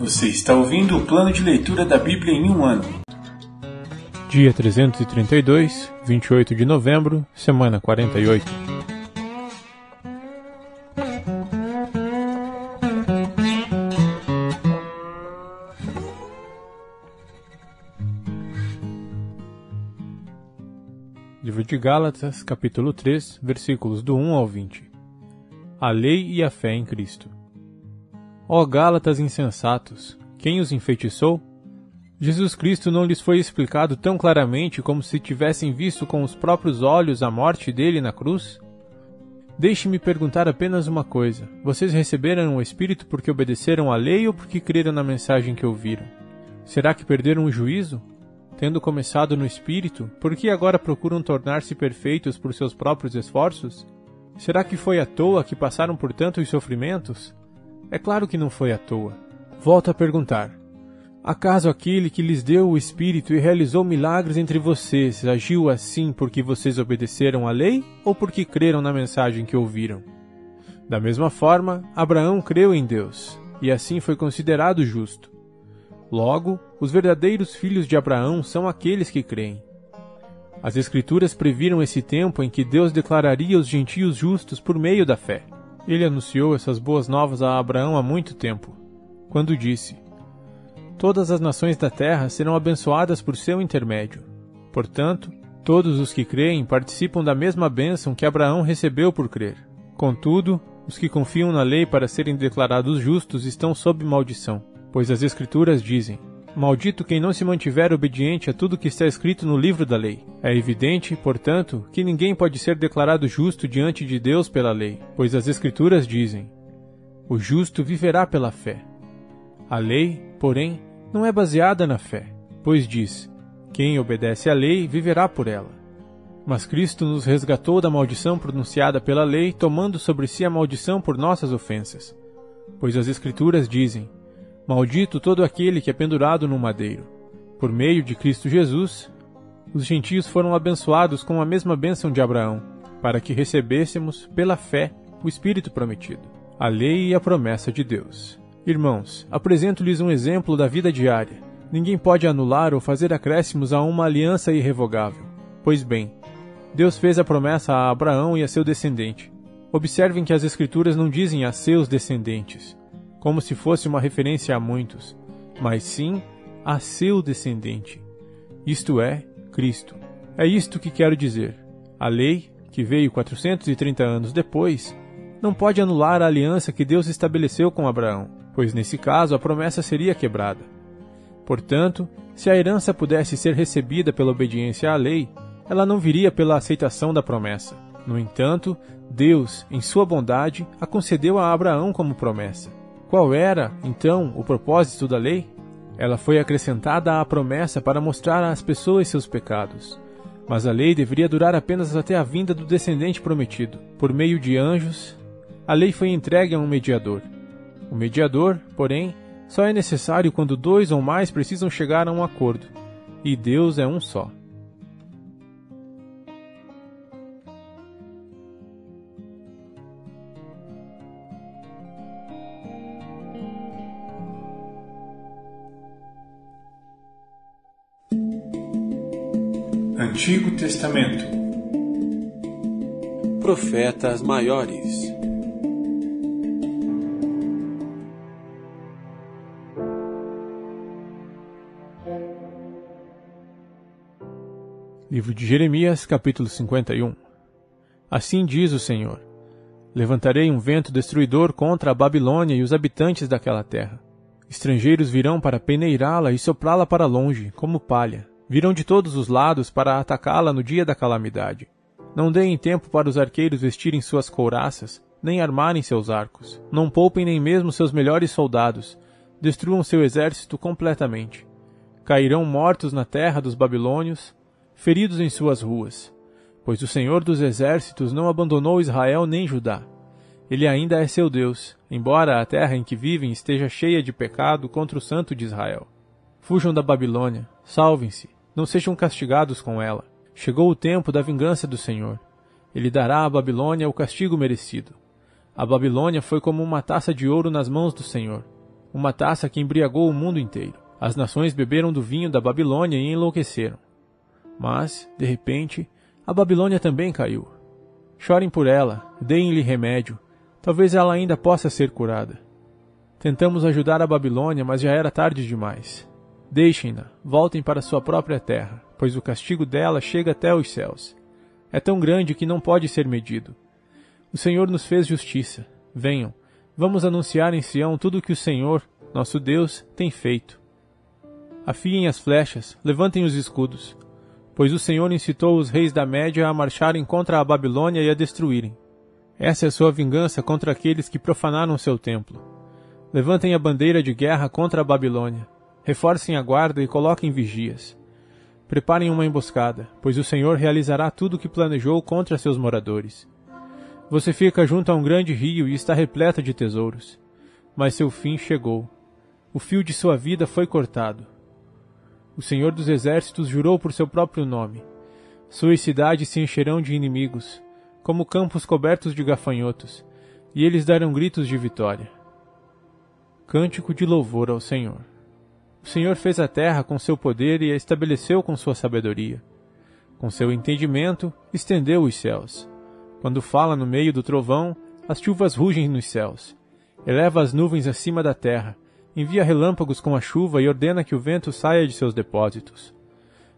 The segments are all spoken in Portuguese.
Você está ouvindo o plano de leitura da Bíblia em um ano. Dia 332, 28 de novembro, semana 48. Livro de Gálatas, capítulo 3, versículos do 1 ao 20. A lei e a fé em Cristo. Ó Gálatas insensatos, quem os enfeitiçou? Jesus Cristo não lhes foi explicado tão claramente como se tivessem visto com os próprios olhos a morte dele na cruz? Deixe-me perguntar apenas uma coisa: vocês receberam o Espírito porque obedeceram à lei ou porque creram na mensagem que ouviram? Será que perderam o juízo? Tendo começado no Espírito, por que agora procuram tornar-se perfeitos por seus próprios esforços? Será que foi à toa que passaram por tantos sofrimentos? É claro que não foi à toa. Volto a perguntar: Acaso aquele que lhes deu o Espírito e realizou milagres entre vocês agiu assim porque vocês obedeceram à lei ou porque creram na mensagem que ouviram? Da mesma forma, Abraão creu em Deus, e assim foi considerado justo. Logo, os verdadeiros filhos de Abraão são aqueles que creem. As Escrituras previram esse tempo em que Deus declararia os gentios justos por meio da fé. Ele anunciou essas boas novas a Abraão há muito tempo, quando disse: todas as nações da terra serão abençoadas por seu intermédio. Portanto, todos os que creem participam da mesma bênção que Abraão recebeu por crer. Contudo, os que confiam na lei para serem declarados justos estão sob maldição, pois as Escrituras dizem: Maldito quem não se mantiver obediente a tudo que está escrito no livro da lei. É evidente, portanto, que ninguém pode ser declarado justo diante de Deus pela lei, pois as Escrituras dizem: O justo viverá pela fé. A lei, porém, não é baseada na fé, pois diz: Quem obedece à lei viverá por ela. Mas Cristo nos resgatou da maldição pronunciada pela lei, tomando sobre si a maldição por nossas ofensas. Pois as Escrituras dizem: Maldito todo aquele que é pendurado no madeiro. Por meio de Cristo Jesus, os gentios foram abençoados com a mesma bênção de Abraão, para que recebêssemos, pela fé, o Espírito prometido, a lei e a promessa de Deus. Irmãos, apresento-lhes um exemplo da vida diária. Ninguém pode anular ou fazer acréscimos a uma aliança irrevogável. Pois bem, Deus fez a promessa a Abraão e a seu descendente. Observem que as Escrituras não dizem a seus descendentes, como se fosse uma referência a muitos, mas sim a seu descendente, isto é, Cristo. É isto que quero dizer. A lei, que veio 430 anos depois, não pode anular a aliança que Deus estabeleceu com Abraão pois nesse caso a promessa seria quebrada. Portanto, se a herança pudesse ser recebida pela obediência à lei, ela não viria pela aceitação da promessa. No entanto, Deus, em sua bondade, a concedeu a Abraão como promessa. Qual era, então, o propósito da lei? Ela foi acrescentada à promessa para mostrar às pessoas seus pecados. Mas a lei deveria durar apenas até a vinda do descendente prometido. Por meio de anjos, a lei foi entregue a um mediador. O mediador, porém, só é necessário quando dois ou mais precisam chegar a um acordo, e Deus é um só. Antigo Testamento Profetas Maiores Livro de Jeremias, capítulo 51 Assim diz o Senhor: Levantarei um vento destruidor contra a Babilônia e os habitantes daquela terra. Estrangeiros virão para peneirá-la e soprá-la para longe, como palha. Virão de todos os lados para atacá-la no dia da calamidade. Não deem tempo para os arqueiros vestirem suas couraças, nem armarem seus arcos. Não poupem nem mesmo seus melhores soldados. Destruam seu exército completamente. Cairão mortos na terra dos babilônios, feridos em suas ruas, pois o Senhor dos exércitos não abandonou Israel nem Judá. Ele ainda é seu Deus, embora a terra em que vivem esteja cheia de pecado contra o Santo de Israel. Fujam da Babilônia, salvem-se, não sejam castigados com ela. Chegou o tempo da vingança do Senhor. Ele dará à Babilônia o castigo merecido. A Babilônia foi como uma taça de ouro nas mãos do Senhor. uma taça que embriagou o mundo inteiro. As nações beberam do vinho da Babilônia e enlouqueceram. Mas, de repente, a Babilônia também caiu. Chorem por ela, deem-lhe remédio, talvez ela ainda possa ser curada. Tentamos ajudar a Babilônia, mas já era tarde demais. Deixem-na, voltem para sua própria terra, pois o castigo dela chega até os céus. É tão grande que não pode ser medido. O Senhor nos fez justiça. Venham, vamos anunciar em Sião tudo o que o Senhor, nosso Deus, tem feito. Afiem as flechas, levantem os escudos, pois o Senhor incitou os reis da Média a marcharem contra a Babilônia e a destruírem. Essa é a sua vingança contra aqueles que profanaram seu templo. Levantem a bandeira de guerra contra a Babilônia. Reforcem a guarda e coloquem vigias. Preparem uma emboscada, pois o Senhor realizará tudo o que planejou contra seus moradores. Você fica junto a um grande rio e está repleta de tesouros. Mas seu fim chegou. O fio de sua vida foi cortado. O Senhor dos Exércitos jurou por seu próprio nome. Suas cidades se encherão de inimigos, como campos cobertos de gafanhotos, e eles darão gritos de vitória. Cântico de louvor ao Senhor. O Senhor fez a terra com seu poder e a estabeleceu com sua sabedoria. Com seu entendimento, estendeu os céus. Quando fala no meio do trovão, as chuvas rugem nos céus. Eleva as nuvens acima da terra envia relâmpagos com a chuva e ordena que o vento saia de seus depósitos.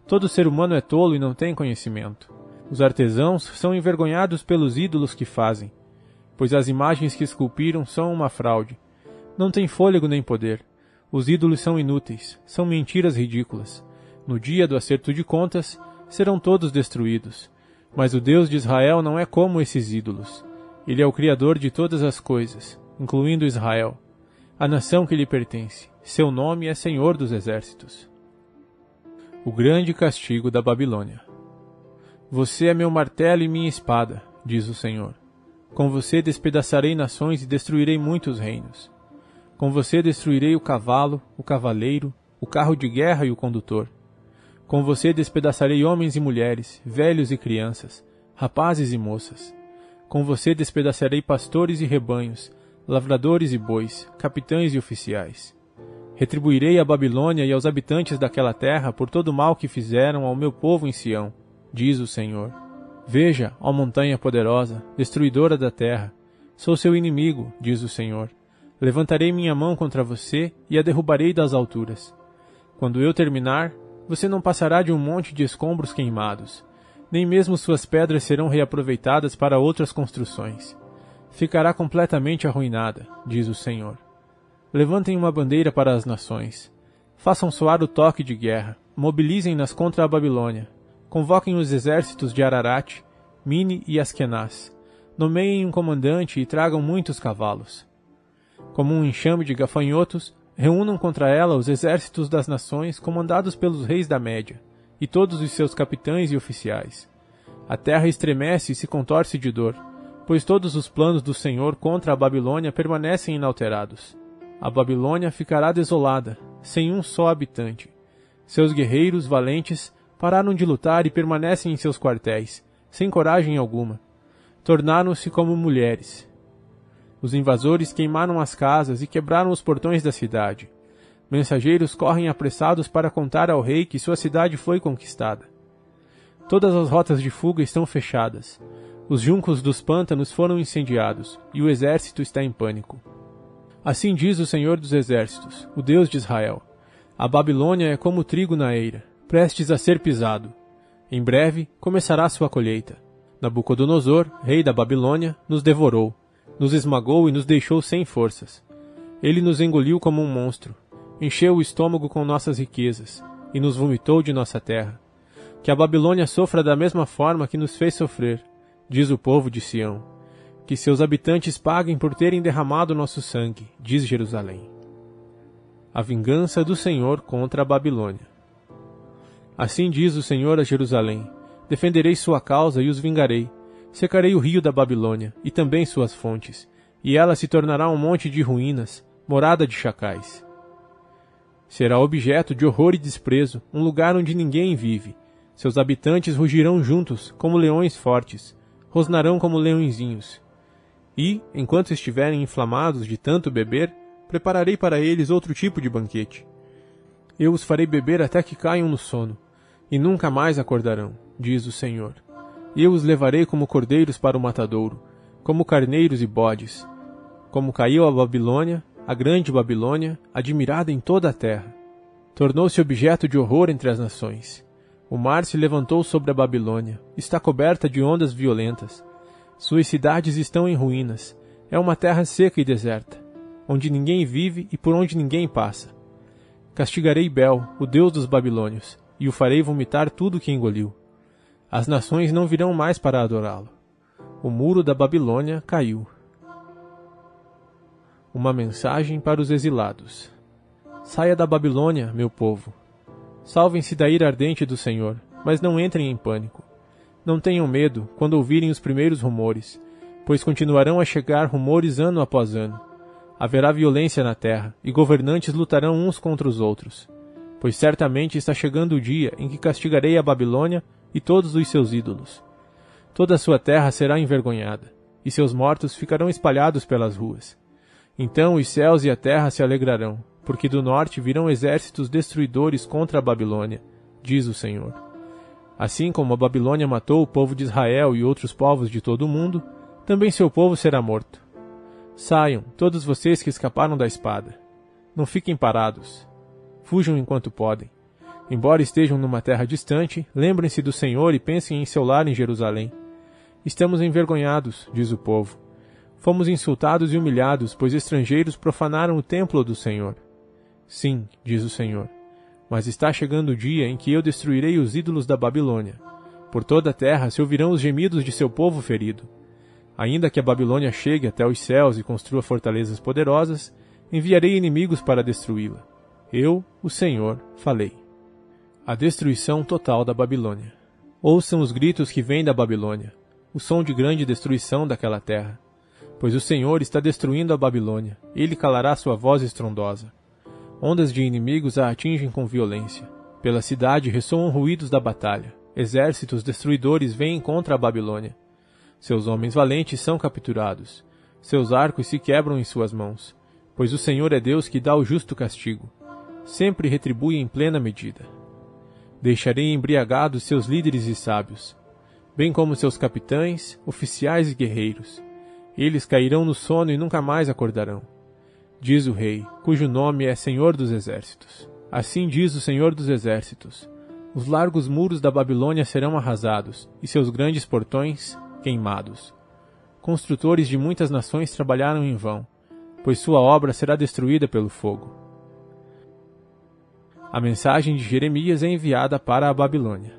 Todo ser humano é tolo e não tem conhecimento. Os artesãos são envergonhados pelos ídolos que fazem, pois as imagens que esculpiram são uma fraude. Não têm fôlego nem poder. Os ídolos são inúteis, são mentiras ridículas. No dia do acerto de contas, serão todos destruídos. Mas o Deus de Israel não é como esses ídolos. Ele é o Criador de todas as coisas, incluindo Israel a nação que lhe pertence. Seu nome é Senhor dos Exércitos. O grande castigo da Babilônia. Você é meu martelo e minha espada, diz o Senhor. Com você despedaçarei nações e destruirei muitos reinos. Com você destruirei o cavalo, o cavaleiro, o carro de guerra e o condutor. Com você despedaçarei homens e mulheres, velhos e crianças, rapazes e moças. Com você despedaçarei pastores e rebanhos, lavradores e bois, capitães e oficiais. Retribuirei a Babilônia e aos habitantes daquela terra por todo o mal que fizeram ao meu povo em Sião, diz o Senhor. Veja, ó montanha poderosa, destruidora da terra, sou seu inimigo, diz o Senhor. Levantarei minha mão contra você e a derrubarei das alturas. Quando eu terminar, você não passará de um monte de escombros queimados, nem mesmo suas pedras serão reaproveitadas para outras construções ficará completamente arruinada, diz o Senhor. Levantem uma bandeira para as nações. Façam soar o toque de guerra. Mobilizem-nas contra a Babilônia. Convoquem os exércitos de Ararat, Mini e Askenaz. Nomeiem um comandante e tragam muitos cavalos. Como um enxame de gafanhotos, reúnam contra ela os exércitos das nações comandados pelos reis da Média, e todos os seus capitães e oficiais. A terra estremece e se contorce de dor pois todos os planos do Senhor contra a Babilônia permanecem inalterados. A Babilônia ficará desolada, sem um só habitante. Seus guerreiros valentes pararam de lutar e permanecem em seus quartéis, sem coragem alguma. Tornaram-se como mulheres. Os invasores queimaram as casas e quebraram os portões da cidade. Mensageiros correm apressados para contar ao rei que sua cidade foi conquistada. Todas as rotas de fuga estão fechadas. Os juncos dos pântanos foram incendiados, e o exército está em pânico. Assim diz o Senhor dos Exércitos, o Deus de Israel: A Babilônia é como trigo na eira, prestes a ser pisado. Em breve começará sua colheita. Nabucodonosor, rei da Babilônia, nos devorou, nos esmagou e nos deixou sem forças. Ele nos engoliu como um monstro, encheu o estômago com nossas riquezas e nos vomitou de nossa terra. Que a Babilônia sofra da mesma forma que nos fez sofrer, diz o povo de Sião. Que seus habitantes paguem por terem derramado nosso sangue, diz Jerusalém. A vingança do Senhor contra a Babilônia. Assim diz o Senhor a Jerusalém: Defenderei sua causa e os vingarei. Secarei o rio da Babilônia e também suas fontes, e ela se tornará um monte de ruínas, morada de chacais. Será objeto de horror e desprezo, um lugar onde ninguém vive. Seus habitantes rugirão juntos, como leões fortes, rosnarão como leõezinhos. E, enquanto estiverem inflamados de tanto beber, prepararei para eles outro tipo de banquete. Eu os farei beber até que caiam no sono, e nunca mais acordarão, diz o Senhor. E eu os levarei como cordeiros para o matadouro, como carneiros e bodes, como caiu a Babilônia, a grande Babilônia, admirada em toda a terra. Tornou-se objeto de horror entre as nações. O mar se levantou sobre a Babilônia, está coberta de ondas violentas. Suas cidades estão em ruínas. É uma terra seca e deserta, onde ninguém vive e por onde ninguém passa. Castigarei Bel, o deus dos babilônios, e o farei vomitar tudo que engoliu. As nações não virão mais para adorá-lo. O muro da Babilônia caiu. Uma mensagem para os exilados. Saia da Babilônia, meu povo. Salvem-se da ira ardente do Senhor, mas não entrem em pânico. Não tenham medo quando ouvirem os primeiros rumores, pois continuarão a chegar rumores ano após ano. Haverá violência na terra, e governantes lutarão uns contra os outros. Pois certamente está chegando o dia em que castigarei a Babilônia e todos os seus ídolos. Toda a sua terra será envergonhada, e seus mortos ficarão espalhados pelas ruas. Então os céus e a terra se alegrarão, porque do norte virão exércitos destruidores contra a Babilônia, diz o Senhor. Assim como a Babilônia matou o povo de Israel e outros povos de todo o mundo, também seu povo será morto. Saiam, todos vocês que escaparam da espada. Não fiquem parados. Fujam enquanto podem. Embora estejam numa terra distante, lembrem-se do Senhor e pensem em seu lar em Jerusalém. Estamos envergonhados, diz o povo. Fomos insultados e humilhados, pois estrangeiros profanaram o templo do Senhor. Sim, diz o Senhor, mas está chegando o dia em que eu destruirei os ídolos da Babilônia. Por toda a terra se ouvirão os gemidos de seu povo ferido. Ainda que a Babilônia chegue até os céus e construa fortalezas poderosas, enviarei inimigos para destruí-la. Eu, o Senhor, falei. A destruição total da Babilônia. Ouçam os gritos que vêm da Babilônia, o som de grande destruição daquela terra. Pois o Senhor está destruindo a Babilônia, ele calará sua voz estrondosa. Ondas de inimigos a atingem com violência. Pela cidade ressoam ruídos da batalha. Exércitos destruidores vêm contra a Babilônia. Seus homens valentes são capturados. Seus arcos se quebram em suas mãos. Pois o Senhor é Deus que dá o justo castigo. Sempre retribui em plena medida. Deixarei embriagados seus líderes e sábios, bem como seus capitães, oficiais e guerreiros. Eles cairão no sono e nunca mais acordarão diz o rei, cujo nome é Senhor dos Exércitos. Assim diz o Senhor dos Exércitos: Os largos muros da Babilônia serão arrasados, e seus grandes portões queimados. Construtores de muitas nações trabalharam em vão, pois sua obra será destruída pelo fogo. A mensagem de Jeremias é enviada para a Babilônia.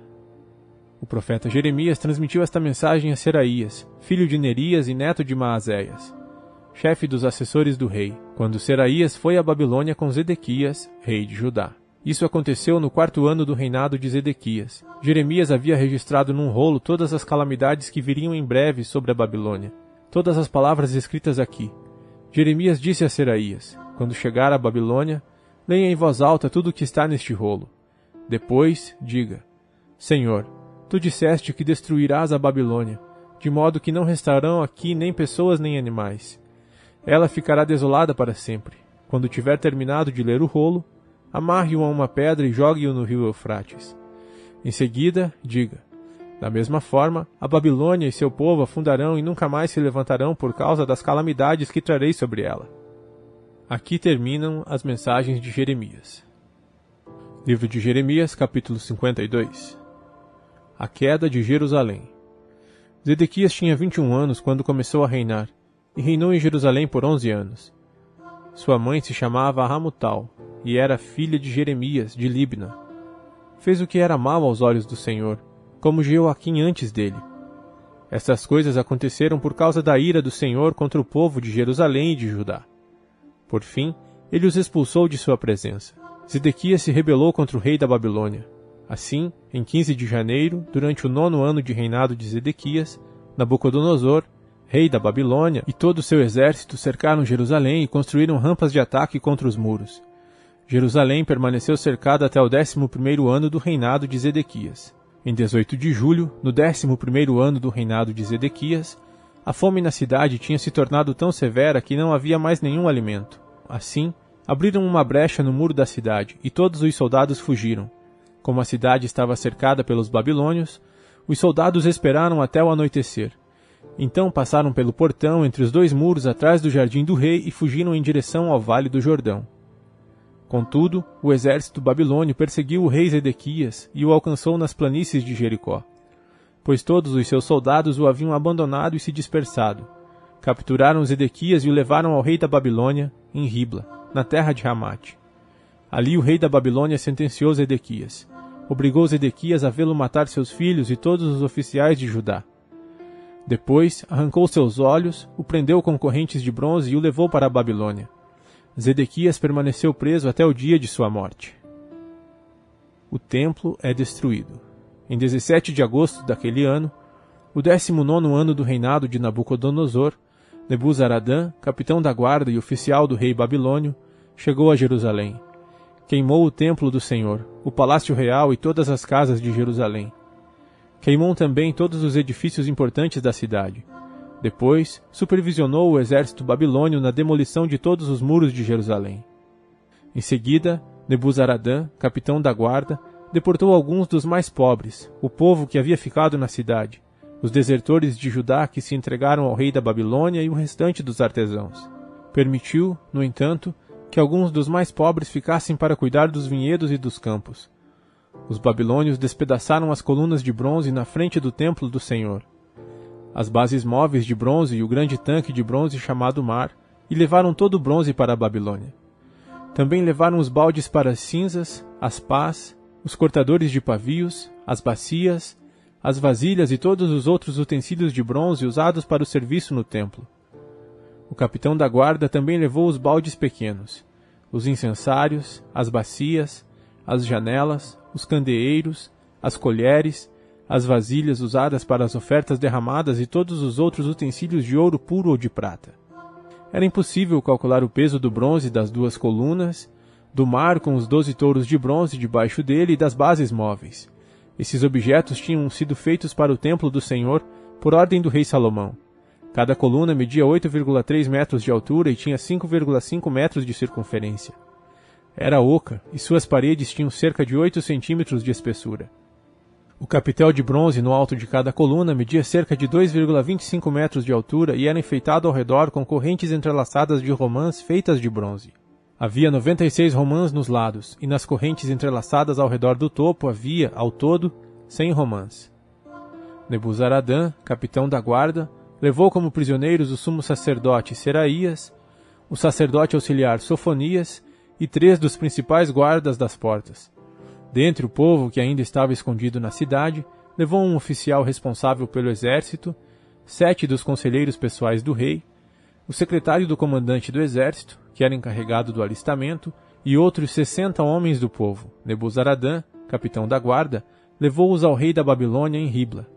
O profeta Jeremias transmitiu esta mensagem a Seraías, filho de Nerias e neto de Maazéias chefe dos assessores do rei, quando Seraías foi à Babilônia com Zedequias, rei de Judá. Isso aconteceu no quarto ano do reinado de Zedequias. Jeremias havia registrado num rolo todas as calamidades que viriam em breve sobre a Babilônia. Todas as palavras escritas aqui. Jeremias disse a Seraías: Quando chegar à Babilônia, leia em voz alta tudo o que está neste rolo. Depois, diga: Senhor, tu disseste que destruirás a Babilônia, de modo que não restarão aqui nem pessoas nem animais. Ela ficará desolada para sempre. Quando tiver terminado de ler o rolo, amarre-o a uma pedra e jogue-o no rio Eufrates. Em seguida, diga: Da mesma forma, a Babilônia e seu povo afundarão e nunca mais se levantarão por causa das calamidades que trarei sobre ela. Aqui terminam as mensagens de Jeremias. Livro de Jeremias, capítulo 52 A queda de Jerusalém. Zedequias tinha 21 anos quando começou a reinar e reinou em Jerusalém por onze anos. Sua mãe se chamava Ramutal e era filha de Jeremias, de Libna. Fez o que era mal aos olhos do Senhor, como Jeoaquim antes dele. Estas coisas aconteceram por causa da ira do Senhor contra o povo de Jerusalém e de Judá. Por fim, ele os expulsou de sua presença. Zedequias se rebelou contra o rei da Babilônia. Assim, em 15 de janeiro, durante o nono ano de reinado de Zedequias, Nabucodonosor, rei da Babilônia, e todo o seu exército cercaram Jerusalém e construíram rampas de ataque contra os muros. Jerusalém permaneceu cercada até o décimo primeiro ano do reinado de Zedequias. Em 18 de julho, no décimo primeiro ano do reinado de Zedequias, a fome na cidade tinha se tornado tão severa que não havia mais nenhum alimento. assim, abriram uma brecha no muro da cidade, e todos os soldados fugiram. Como a cidade estava cercada pelos babilônios, os soldados esperaram até o anoitecer. Então passaram pelo portão entre os dois muros atrás do jardim do rei e fugiram em direção ao vale do Jordão. Contudo, o exército babilônio perseguiu o rei Zedequias e o alcançou nas planícies de Jericó, pois todos os seus soldados o haviam abandonado e se dispersado. Capturaram Zedequias e o levaram ao rei da Babilônia, em Ribla, na terra de Ramate. Ali o rei da Babilônia sentenciou Zedequias. Obrigou Zedequias a vê-lo matar seus filhos e todos os oficiais de Judá. Depois arrancou seus olhos, o prendeu com correntes de bronze e o levou para a Babilônia. Zedequias permaneceu preso até o dia de sua morte. O templo é destruído. Em 17 de agosto daquele ano, o 19 ano do reinado de Nabucodonosor, Nebuzaradã, capitão da guarda e oficial do rei babilônio, chegou a Jerusalém. Queimou o templo do Senhor, o palácio real e todas as casas de Jerusalém. Queimou também todos os edifícios importantes da cidade. Depois, supervisionou o exército babilônio na demolição de todos os muros de Jerusalém. Em seguida, Nebuzaradã, capitão da guarda, deportou alguns dos mais pobres, o povo que havia ficado na cidade, os desertores de Judá que se entregaram ao rei da Babilônia e o restante dos artesãos. Permitiu, no entanto, que alguns dos mais pobres ficassem para cuidar dos vinhedos e dos campos. Os babilônios despedaçaram as colunas de bronze na frente do templo do Senhor, as bases móveis de bronze e o grande tanque de bronze chamado Mar, e levaram todo o bronze para a Babilônia. Também levaram os baldes para as cinzas, as pás, os cortadores de pavios, as bacias, as vasilhas e todos os outros utensílios de bronze usados para o serviço no templo. O capitão da guarda também levou os baldes pequenos, os incensários, as bacias, as janelas, os candeeiros, as colheres, as vasilhas usadas para as ofertas derramadas e todos os outros utensílios de ouro puro ou de prata. Era impossível calcular o peso do bronze das duas colunas, do mar com os doze touros de bronze debaixo dele e das bases móveis. Esses objetos tinham sido feitos para o templo do Senhor por ordem do rei Salomão. Cada coluna media 8,3 metros de altura e tinha 5,5 metros de circunferência. Era oca e suas paredes tinham cerca de 8 centímetros de espessura. O capitel de bronze no alto de cada coluna media cerca de 2,25 metros de altura e era enfeitado ao redor com correntes entrelaçadas de romãs feitas de bronze. Havia 96 romãs nos lados, e nas correntes entrelaçadas ao redor do topo havia, ao todo, 100 romãs. Nebuzaradã, capitão da guarda, levou como prisioneiros o sumo sacerdote Seraías, o sacerdote auxiliar Sofonias e três dos principais guardas das portas. Dentre o povo que ainda estava escondido na cidade, levou um oficial responsável pelo exército, sete dos conselheiros pessoais do rei, o secretário do comandante do exército, que era encarregado do alistamento, e outros sessenta homens do povo. Nebuzaradã, capitão da guarda, levou-os ao rei da Babilônia em Ribla.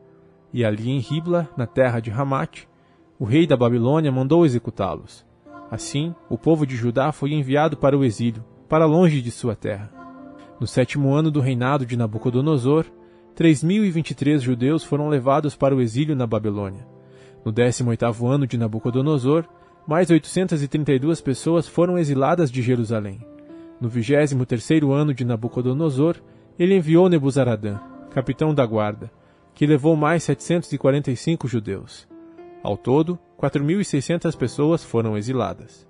E ali em Ribla, na terra de Ramate, o rei da Babilônia mandou executá-los. Assim, o povo de Judá foi enviado para o exílio, para longe de sua terra. No sétimo ano do reinado de Nabucodonosor, 3.023 judeus foram levados para o exílio na Babilônia. No décimo oitavo ano de Nabucodonosor, mais 832 pessoas foram exiladas de Jerusalém. No vigésimo terceiro ano de Nabucodonosor, ele enviou Nebuzaradã, capitão da guarda, que levou mais 745 judeus. Ao todo, 4.600 pessoas foram exiladas.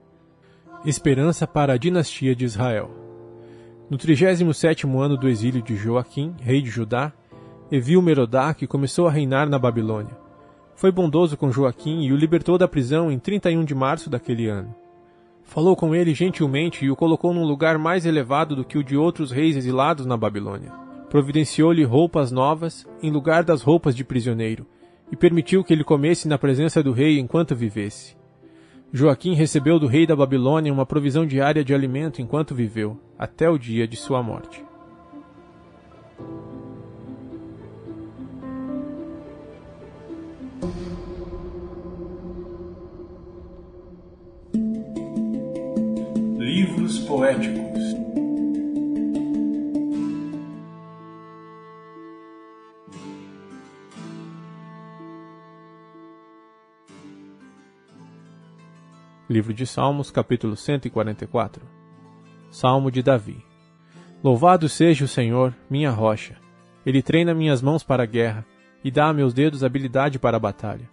Esperança para a dinastia de Israel. No 37 ano do exílio de Joaquim, rei de Judá, Evil Merodach começou a reinar na Babilônia foi bondoso com Joaquim e o libertou da prisão em 31 de março daquele ano. Falou com ele gentilmente e o colocou num lugar mais elevado do que o de outros reis exilados na Babilônia. Providenciou-lhe roupas novas em lugar das roupas de prisioneiro e permitiu que ele comesse na presença do rei enquanto vivesse. Joaquim recebeu do rei da Babilônia uma provisão diária de alimento enquanto viveu, até o dia de sua morte. Poéticos. Livro de Salmos, capítulo 144. Salmo de Davi. Louvado seja o Senhor, minha rocha. Ele treina minhas mãos para a guerra e dá a meus dedos habilidade para a batalha.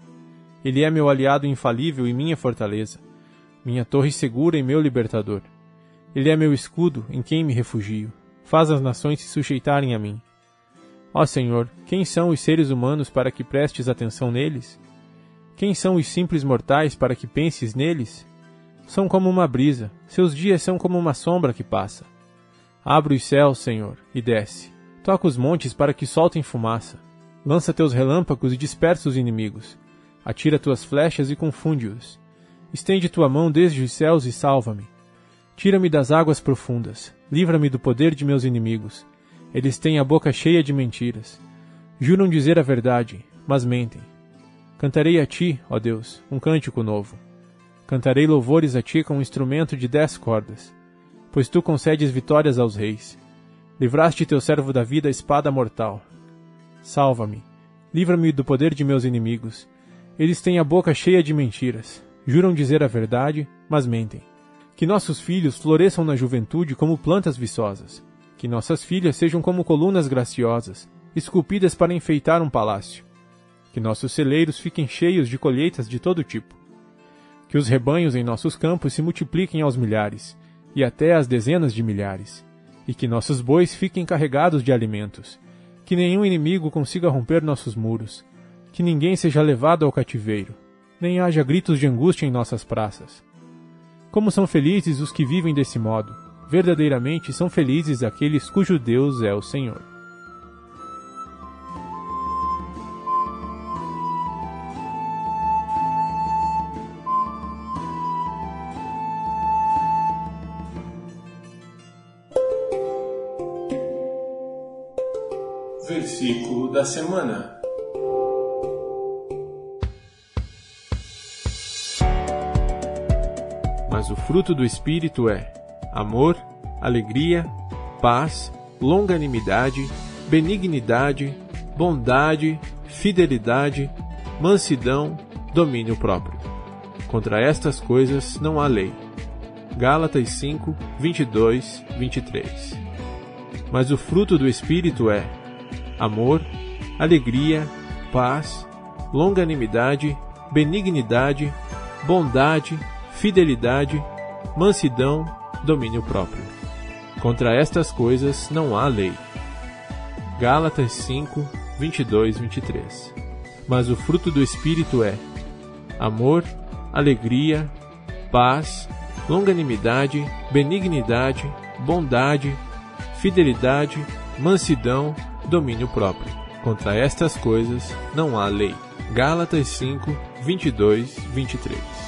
Ele é meu aliado infalível e minha fortaleza, minha torre segura e meu libertador. Ele é meu escudo em quem me refugio. Faz as nações se sujeitarem a mim. Ó Senhor, quem são os seres humanos para que prestes atenção neles? Quem são os simples mortais para que penses neles? São como uma brisa, seus dias são como uma sombra que passa. Abre os céus, Senhor, e desce. Toca os montes para que soltem fumaça. Lança teus relâmpagos e dispersa os inimigos. Atira tuas flechas e confunde-os. Estende tua mão desde os céus e salva-me. Tira-me das águas profundas. Livra-me do poder de meus inimigos. Eles têm a boca cheia de mentiras. Juram dizer a verdade, mas mentem. Cantarei a ti, ó Deus, um cântico novo. Cantarei louvores a ti com um instrumento de dez cordas, pois tu concedes vitórias aos reis. Livraste teu servo da espada mortal. Salva-me, livra-me do poder de meus inimigos. Eles têm a boca cheia de mentiras, juram dizer a verdade, mas mentem. Que nossos filhos floresçam na juventude como plantas viçosas. Que nossas filhas sejam como colunas graciosas, esculpidas para enfeitar um palácio que nossos celeiros fiquem cheios de colheitas de todo tipo. Que os rebanhos em nossos campos se multipliquem aos milhares, e até às dezenas de milhares, e que nossos bois fiquem carregados de alimentos. Que nenhum inimigo consiga romper nossos muros, que ninguém seja levado ao cativeiro, nem haja gritos de angústia em nossas praças. Como são felizes os que vivem desse modo! Verdadeiramente são felizes aqueles cujo Deus é o Senhor. Versículo da semana. Mas o fruto do Espírito é amor, alegria, paz, longanimidade, benignidade, bondade, fidelidade, mansidão, domínio próprio. Contra estas coisas não há lei. Gálatas 5, 22, 23. Mas o fruto do Espírito é amor, alegria, paz, longanimidade, benignidade, bondade, fidelidade, mansidão, domínio próprio. Contra estas coisas não há lei. Gálatas 5, 22, 23. Mas o fruto do Espírito é amor, alegria, paz, longanimidade, benignidade, bondade, fidelidade, mansidão, domínio próprio. Contra estas coisas não há lei. Gálatas 5, 22, 23.